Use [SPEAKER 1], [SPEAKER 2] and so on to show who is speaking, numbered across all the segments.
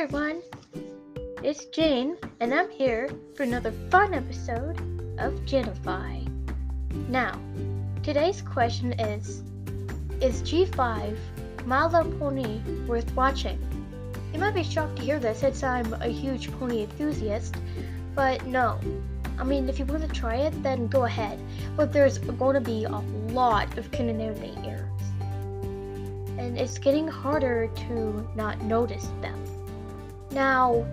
[SPEAKER 1] everyone, it's Jane, and I'm here for another fun episode of Janeify. Now, today's question is Is G5 My Little Pony worth watching? You might be shocked to hear this since I'm um, a huge pony enthusiast, but no. I mean, if you want to try it, then go ahead, but there's going to be a lot of continuity errors and it's getting harder to not notice them. Now,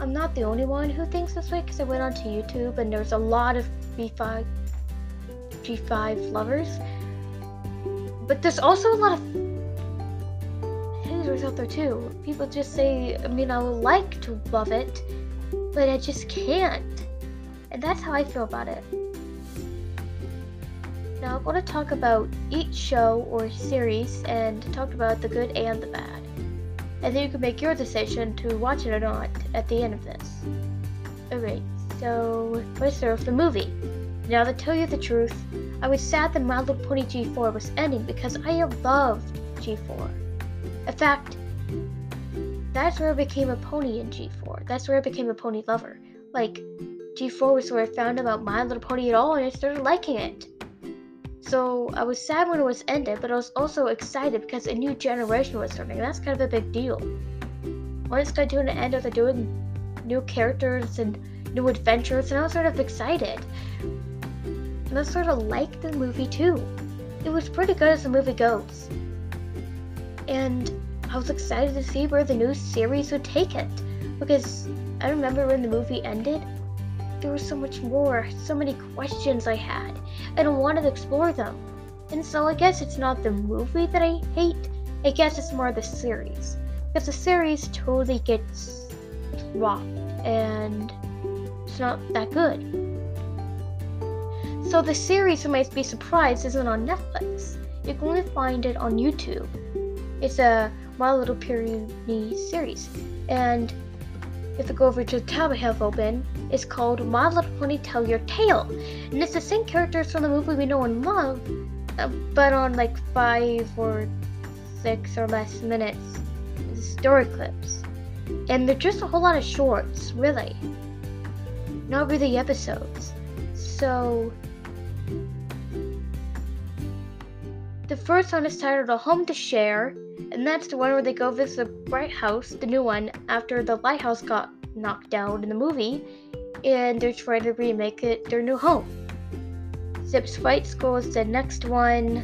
[SPEAKER 1] I'm not the only one who thinks this way because I went onto YouTube and there's a lot of B5 G5 lovers. But there's also a lot of haters out there too. People just say, I mean, I would like to love it, but I just can't. And that's how I feel about it. Now, I'm going to talk about each show or series and talk about the good and the bad. And then you can make your decision to watch it or not at the end of this. Alright, so let's start with the movie. Now, to tell you the truth, I was sad that My Little Pony G4 was ending because I loved G4. In fact, that's where I became a pony in G4. That's where I became a pony lover. Like, G4 was where I found about My Little Pony at all and I started liking it. So I was sad when it was ended, but I was also excited because a new generation was starting. That's kind of a big deal. When it's doing the end, they're doing new characters and new adventures, and I was sort of excited. And I sort of liked the movie too. It was pretty good as the movie goes. And I was excited to see where the new series would take it. Because I remember when the movie ended, there was so much more, so many questions I had, and I wanted to explore them. And so I guess it's not the movie that I hate, I guess it's more the series. Because the series totally gets dropped, and it's not that good. So the series, you might be surprised, isn't on Netflix. You can only find it on YouTube. It's a My Little Pony series, and if you go over to the tab I have open, it's called My Little Pony Tell Your Tale. And it's the same characters from the movie we know and love, uh, but on like five or six or less minutes story clips. And they're just a whole lot of shorts, really. Not really episodes. So, the first one is titled A Home to Share, and that's the one where they go visit the Bright House, the new one, after the lighthouse got knocked down in the movie, and they're trying to remake it their new home. Zipp's Fight School is the next one.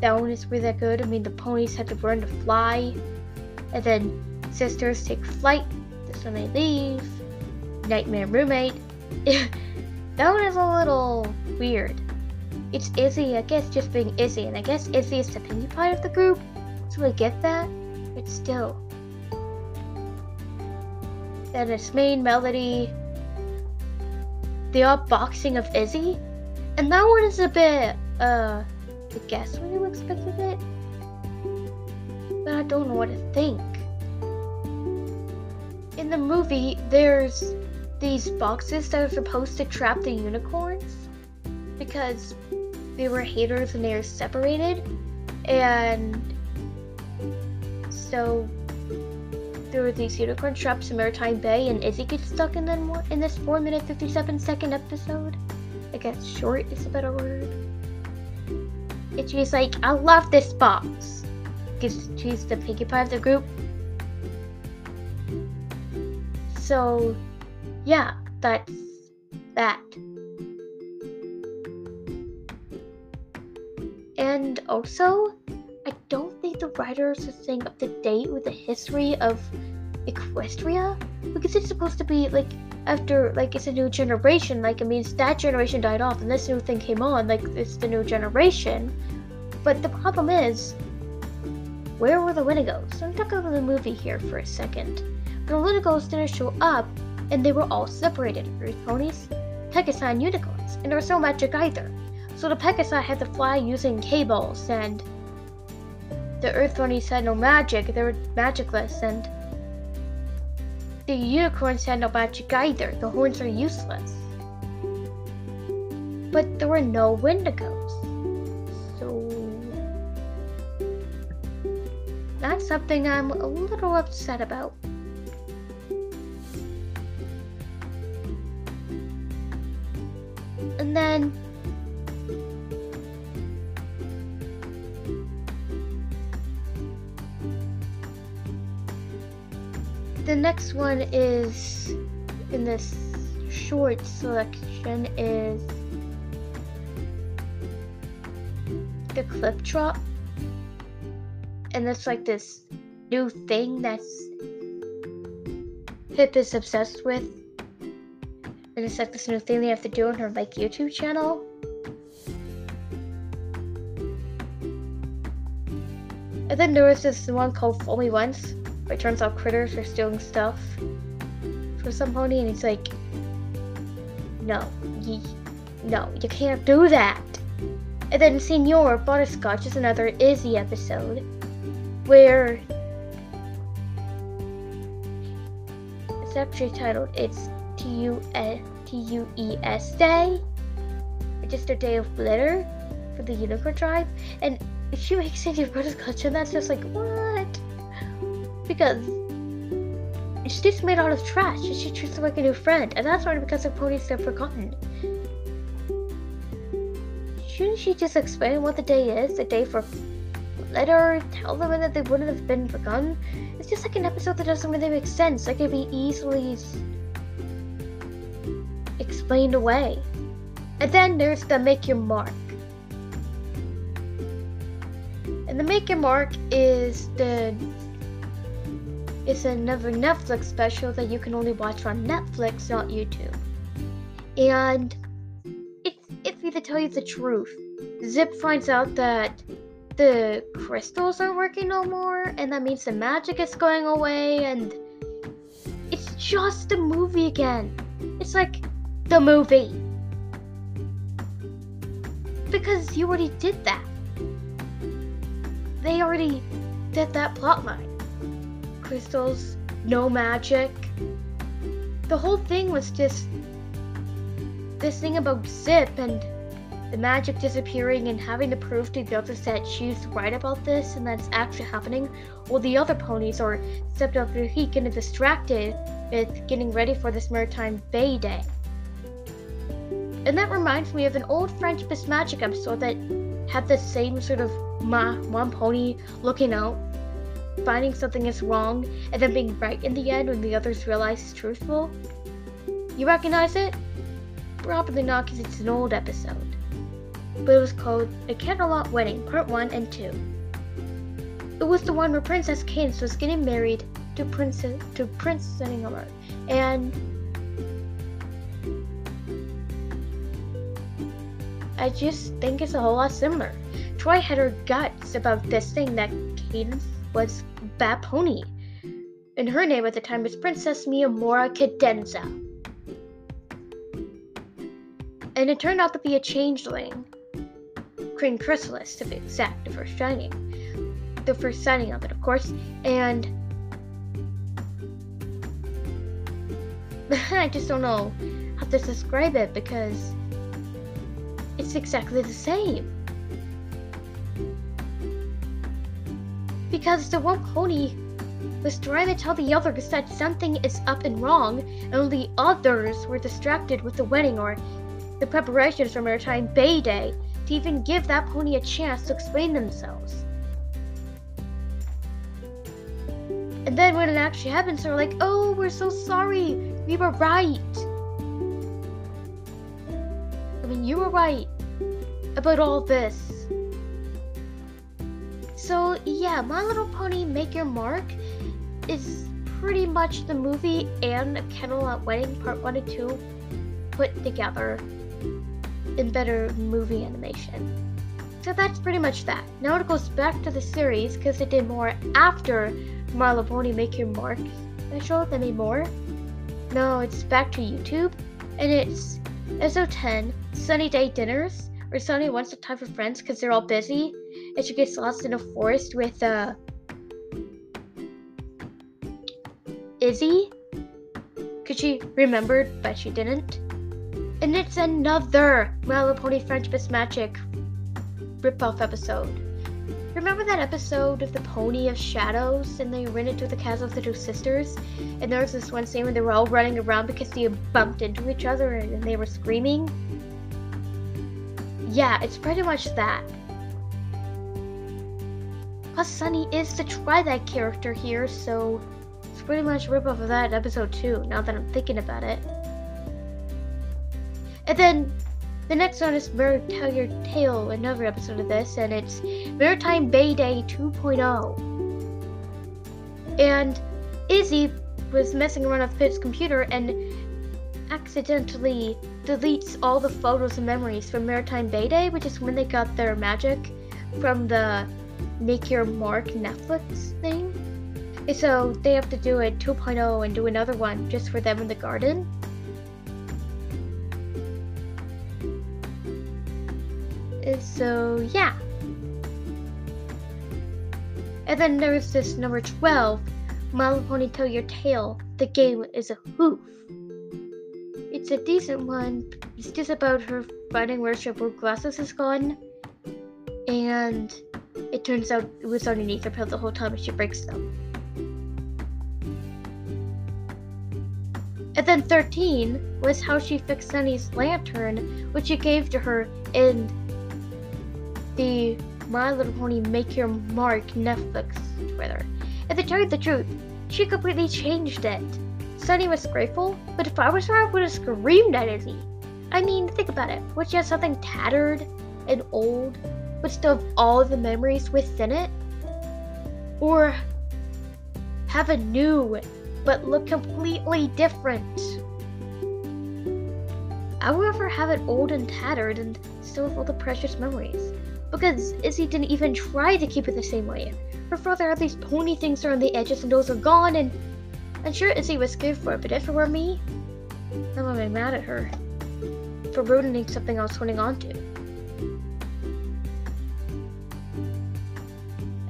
[SPEAKER 1] That one is really good. I mean, the ponies have to learn to fly, and then sisters take flight. This one they leave. Nightmare Roommate. that one is a little weird. It's Izzy, I guess, just being Izzy, and I guess Izzy is the Pinkie Pie of the group. So I get that, but still. Then its Mane Smelody, the unboxing of Izzy, and that one is a bit, uh, I guess what you expected it, but I don't know what to think. In the movie, there's these boxes that are supposed to trap the unicorns because they were haters and they were separated, and so there were these unicorn traps in Maretime Bay, and Izzy gets stuck in them in this 4 minute 57 second episode. I guess short is a better word. And she's like, I love this box. Because she's the Pinkie Pie of the group. So, yeah, that's that. And also, I don't think the writers are staying up to date with the history of Equestria because it's supposed to be like after like it's a new generation. Like it means that generation died off and this new thing came on. Like it's the new generation. But the problem is, where were the Wendigos? So I'm talking about the movie here for a second. The Wendigos didn't show up, and they were all separated. Earth ponies, Pegasi, and unicorns, and there was no magic either so the Pegasus had to fly using cables, and the Earth Bunnies had no magic, they were magicless, and the unicorns had no magic either, the horns are useless. But there were no wendigos. So. That's something I'm a little upset about. And then next one is in this short selection is the Clip Trot. And that's like this new thing that's Pipp is obsessed with. And it's like this new thing they have to do on her like YouTube channel. And then there was this one called Me Once it turns out critters are stealing stuff for some pony, and he's like, "No, you, no, you can't do that." And then Senor Butterscotch is another Izzy episode where it's actually titled "It's T U T U E S Day," just a day of glitter for the Unicorn Tribe, and she makes Senor Butterscotch, and that's just like what because she's just made out of trash and she treats her like a new friend, and that's only because her ponies have forgotten. Shouldn't she just explain what the day is? The day for letter, tell them that they wouldn't have been forgotten? It's just like an episode that doesn't really make sense. that could be easily explained away. And then there's the Make Your Mark. And the Make Your Mark is the it's another Netflix special that you can only watch on Netflix, not YouTube. And it's, if to tell you the truth, Zipp finds out that the crystals aren't working no more, and that means the magic is going away, and it's just a movie again. It's like the movie. Because you already did that. They already did that plotline crystals, no magic. The whole thing was just this thing about Zipp and the magic disappearing and having to prove to the others that she's right about this and that it's actually happening, while the other ponies are up their heat and distracted with getting ready for this Maretime Bay Day. And that reminds me of an old Friendship Is Magic episode that had the same sort of ma- one pony looking out finding something is wrong and then being right in the end when the others realize it's truthful? You recognize it? Probably not because it's an old episode. But it was called A Canterlot Wedding, Part 1 and 2. It was the one where Princess Cadance was getting married to Princess to Prince Shining Armor. And I just think it's a whole lot similar. Troy had her guts about this thing that Cadance was Bad Pony, and her name at the time was Princess Mi Amore Cadenza. And it turned out to be a changeling, Queen Chrysalis to be exact, the first shining. The first signing of it, of course, and I just don't know how to describe it because it's exactly the same. Because the one pony was trying to tell the others that something is up and wrong, and only others were distracted with the wedding or the preparations for Maretime Bay Day to even give that pony a chance to explain themselves. And then when it actually happens, they're like, oh, we're so sorry. We were right. I mean, you were right about all this. So yeah, My Little Pony Make Your Mark is pretty much the movie and a at Wedding Part 1 and 2 put together in better movie animation. So that's pretty much that. Now it goes back to the series because it did more after My Little Pony Make Your Mark special. They made more. No, it's back to YouTube and it's episode 10 Sunny Day Dinners where Sunny wants to Time for friends because they're all busy and she gets lost in a forest with uh, Izzy. Because she remembered, but she didn't. And it's another My Little Pony Friendship Is Magic ripoff episode. Remember that episode of the Pony of Shadows and they ran into the castle of the two sisters? And there was this one scene where they were all running around because they bumped into each other and they were screaming? yeah, it's pretty much that. Plus, Sunny is the that character here, so it's pretty much a ripoff of that episode too, now that I'm thinking about it. And then the next one is Mirror Tell Your Tale, another episode of this, and it's Maretime Bay Day 2.0. And Izzy was messing around with Pipp's computer and accidentally deletes all the photos and memories from Maretime Bay Day, which is when they got their magic from the Make Your Mark Netflix thing. So they have to do it 2.0 and do another one just for them in the garden. So, yeah. And then there's this number 12, My Little Pony Tell Your Tale. The game is a hoof. It's a decent one. It's just about her finding where her glasses is gone. And it turns out it was underneath her pillow the whole time and she breaks them. And then 13 was how she fixed Sunny's lantern, which she gave to her in the My Little Pony Make Your Mark Netflix trailer. And to tell you the truth, she completely changed it. Sunny was grateful, but if I was her, I would have screamed at Izzy. I mean, think about it. Would she have something tattered and old, but still have all the memories within it? Or have a new, but look completely different? I would rather have it old and tattered and still have all the precious memories. Because Izzy didn't even try to keep it the same way. Her father had these pony things around the edges and those are gone and I'm sure Izzy was good for it, but if it were me, I would be mad at her for ruining something I was holding on to.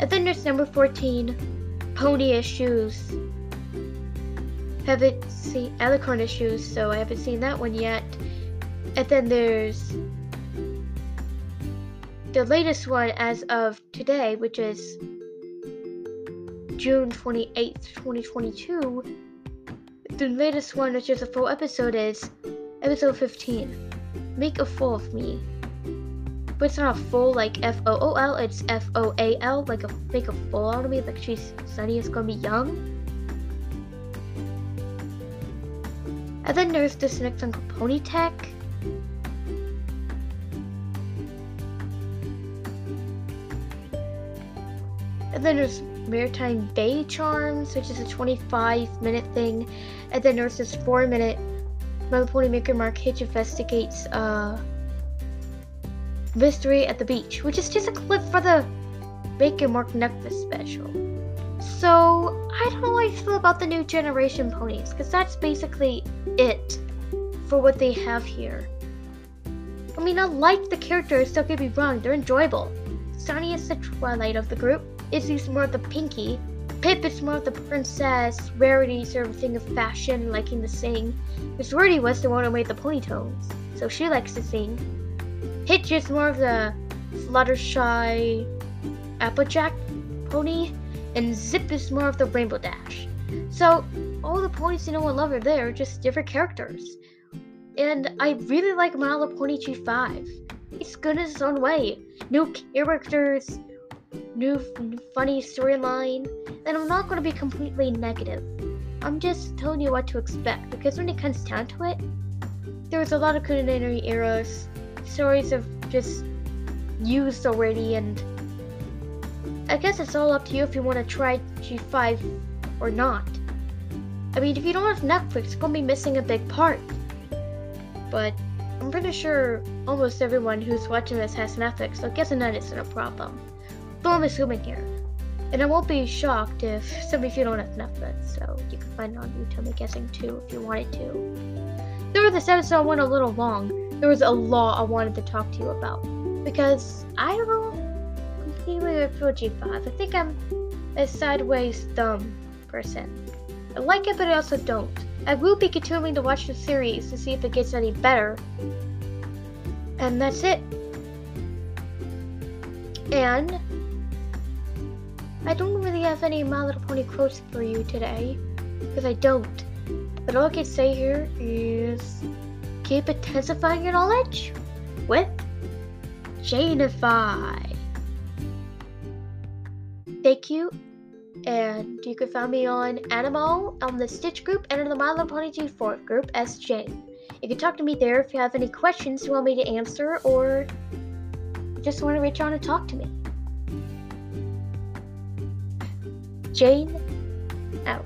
[SPEAKER 1] And then there's number 14, Pony Issues. Haven't seen Alicorn Issues, so I haven't seen that one yet. And then there's the latest one as of today, which is June 28th, 2022, the latest one, which is a full episode, is episode 15 Make a Fool of Me. But it's not a full like F O O L, it's F O A L, like a make a fool out of me, like she's Sunny is gonna be young. And then there's this next one called Pony Tech. And then there's Maretime Bay Charms, which is a 25 minute thing. And then there's this 4 minute My Pony Make Your Mark Hitch investigates uh, Mystery at the Beach, which is just a clip for the Make Your Mark Netflix special. So, I don't know how I feel about the new generation ponies, because that's basically it for what they have here. I mean, I like the characters, don't get me wrong, they're enjoyable. Sunny is the twilight of the group, Izzy's more of the Pinkie. Pipp is more of the princess. Rarity sort of thing of fashion, liking to sing. Because Rarity was the one who made the ponytones, so she likes to sing. Hitch is more of the Fluttershy Applejack pony, and Zipp is more of the Rainbow Dash. So all the ponies you know and love are there, just different characters. And I really like My Pony G5. It's good in its own way. New characters, new funny storyline, and I'm not going to be completely negative. I'm just telling you what to expect because when it comes down to it, there's a lot of culinary eras, stories have just used already, and I guess it's all up to you if you want to try G5 or not. I mean, if you don't have Netflix, you're gonna be missing a big part. But I'm pretty sure almost everyone who's watching this has Netflix, so I guess that isn't a problem. Though I'm assuming here. And I won't be shocked if some of you don't have Netflix, so you can find it on YouTube, I'm guessing, too, if you wanted to. There this episode went a little long. There was a lot I wanted to talk to you about. Because I don't completely feel G5. I think I'm a sideways thumb person. I like it, but I also don't. I will be continuing to watch the series to see if it gets any better. And that's it. And I don't really have any My Little Pony quotes for you today, because I don't. But all I can say here is keep intensifying your knowledge with Janeify. Thank you. And you can find me on Animal, on the Stitch group, and in the My Little Pony 2 group as Jane. You can talk to me there if you have any questions you want me to answer or just want to reach out and talk to me. Jane out.